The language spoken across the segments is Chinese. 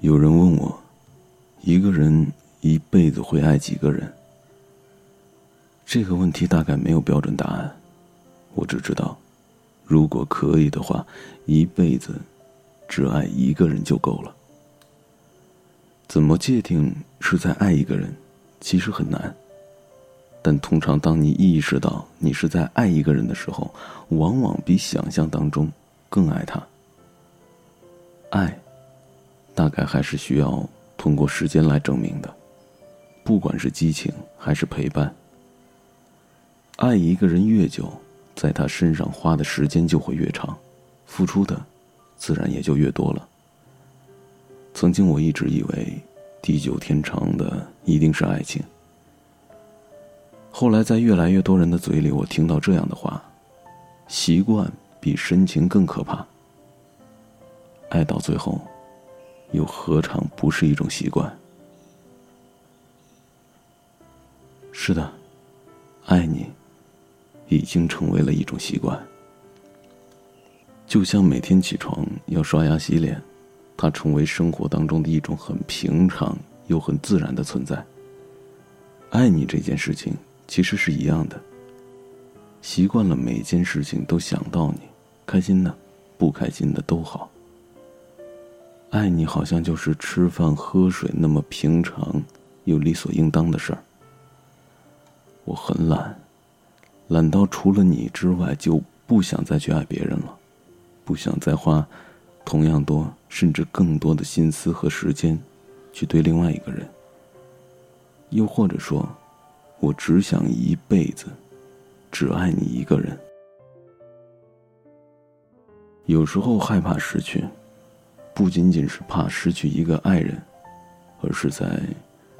有人问我，一个人一辈子会爱几个人？这个问题大概没有标准答案。我只知道，如果可以的话，一辈子只爱一个人就够了。怎么界定是在爱一个人，其实很难。但通常，当你意识到你是在爱一个人的时候，往往比想象当中更爱他。爱。大概还是需要通过时间来证明的，不管是激情还是陪伴。爱一个人越久，在他身上花的时间就会越长，付出的自然也就越多了。曾经我一直以为地久天长的一定是爱情，后来在越来越多人的嘴里，我听到这样的话：习惯比深情更可怕。爱到最后。又何尝不是一种习惯？是的，爱你已经成为了一种习惯。就像每天起床要刷牙洗脸，它成为生活当中的一种很平常又很自然的存在。爱你这件事情其实是一样的，习惯了每件事情都想到你，开心的、不开心的都好。爱你好像就是吃饭喝水那么平常又理所应当的事儿。我很懒，懒到除了你之外就不想再去爱别人了，不想再花同样多甚至更多的心思和时间去对另外一个人。又或者说，我只想一辈子只爱你一个人。有时候害怕失去。不仅仅是怕失去一个爱人，而是在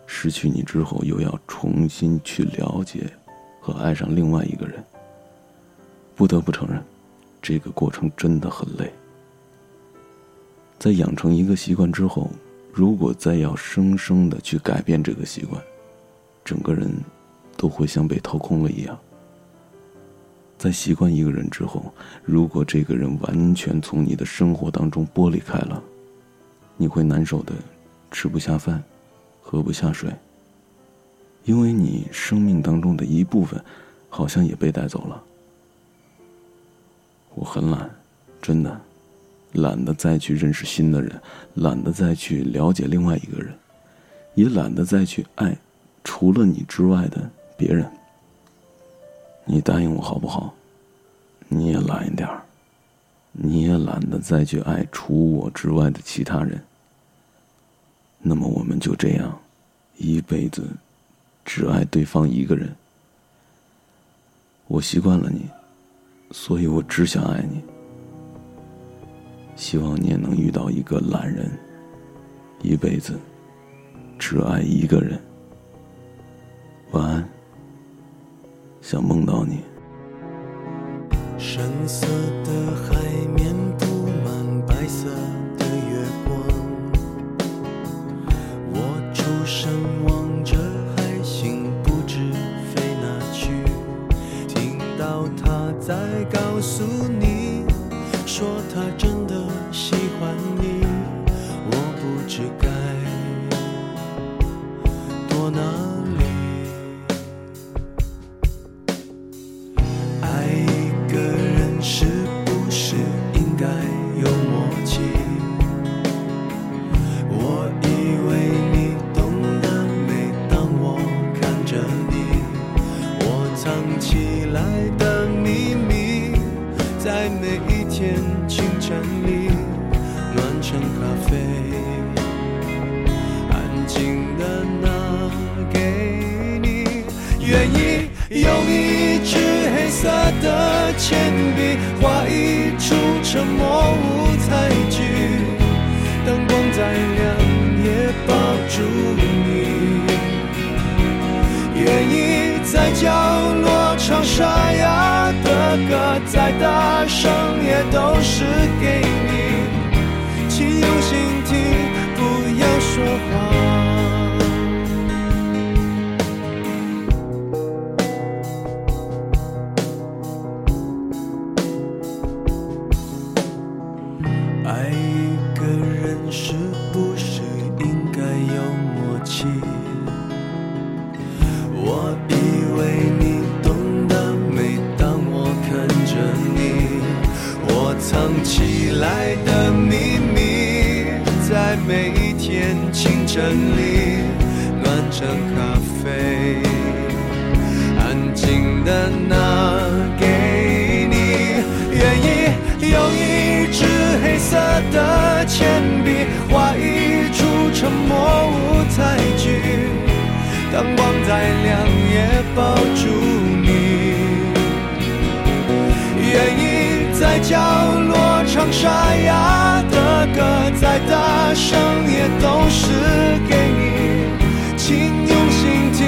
失去你之后，又要重新去了解和爱上另外一个人。不得不承认，这个过程真的很累。在养成一个习惯之后，如果再要生生的去改变这个习惯，整个人都会像被掏空了一样。在习惯一个人之后，如果这个人完全从你的生活当中剥离开了，你会难受的，吃不下饭，喝不下水。因为你生命当中的一部分，好像也被带走了。我很懒，真的，懒得再去认识新的人，懒得再去了解另外一个人，也懒得再去爱除了你之外的别人。你答应我好不好？你也懒一点儿，你也懒得再去爱除我之外的其他人。那么我们就这样，一辈子只爱对方一个人。我习惯了你，所以我只想爱你。希望你也能遇到一个懒人，一辈子只爱一个人。晚安。想梦到你。深色的海面布满白色说他真的喜欢你我不知该躲哪里爱一个人是不是应该有默契？我以为你懂得每当我看着你我藏起来的秘密在每一清晨里暖成咖啡。安静的拿给你愿意用一支黑色的铅笔再大声也都是给你，清晨里暖成咖啡，安静的拿给你。愿意用一支黑色的铅笔，画一出沉默舞台剧，灯光再亮也抱住你。愿意在角落唱沙哑歌，再大声也都是给你，请用心听，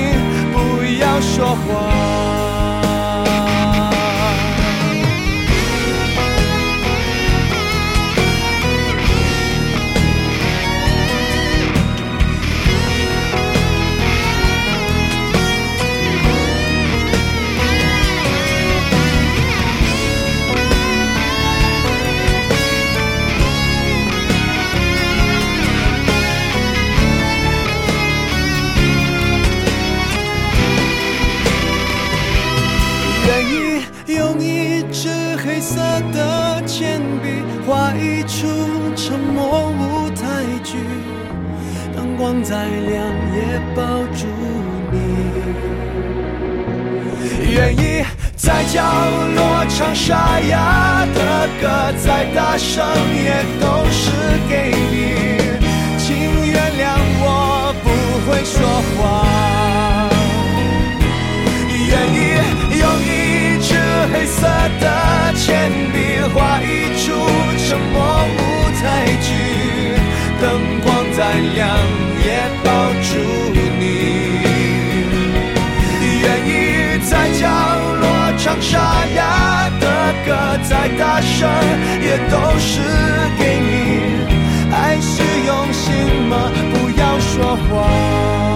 不要说谎。黑色的铅笔，画一出沉默舞台剧。灯光再亮，也抱住你。愿意在角落唱沙哑的歌，再大声也都是给你。请原谅我不会说话。沙哑的歌，再大声也都是给你。爱是用心吗？不要说谎。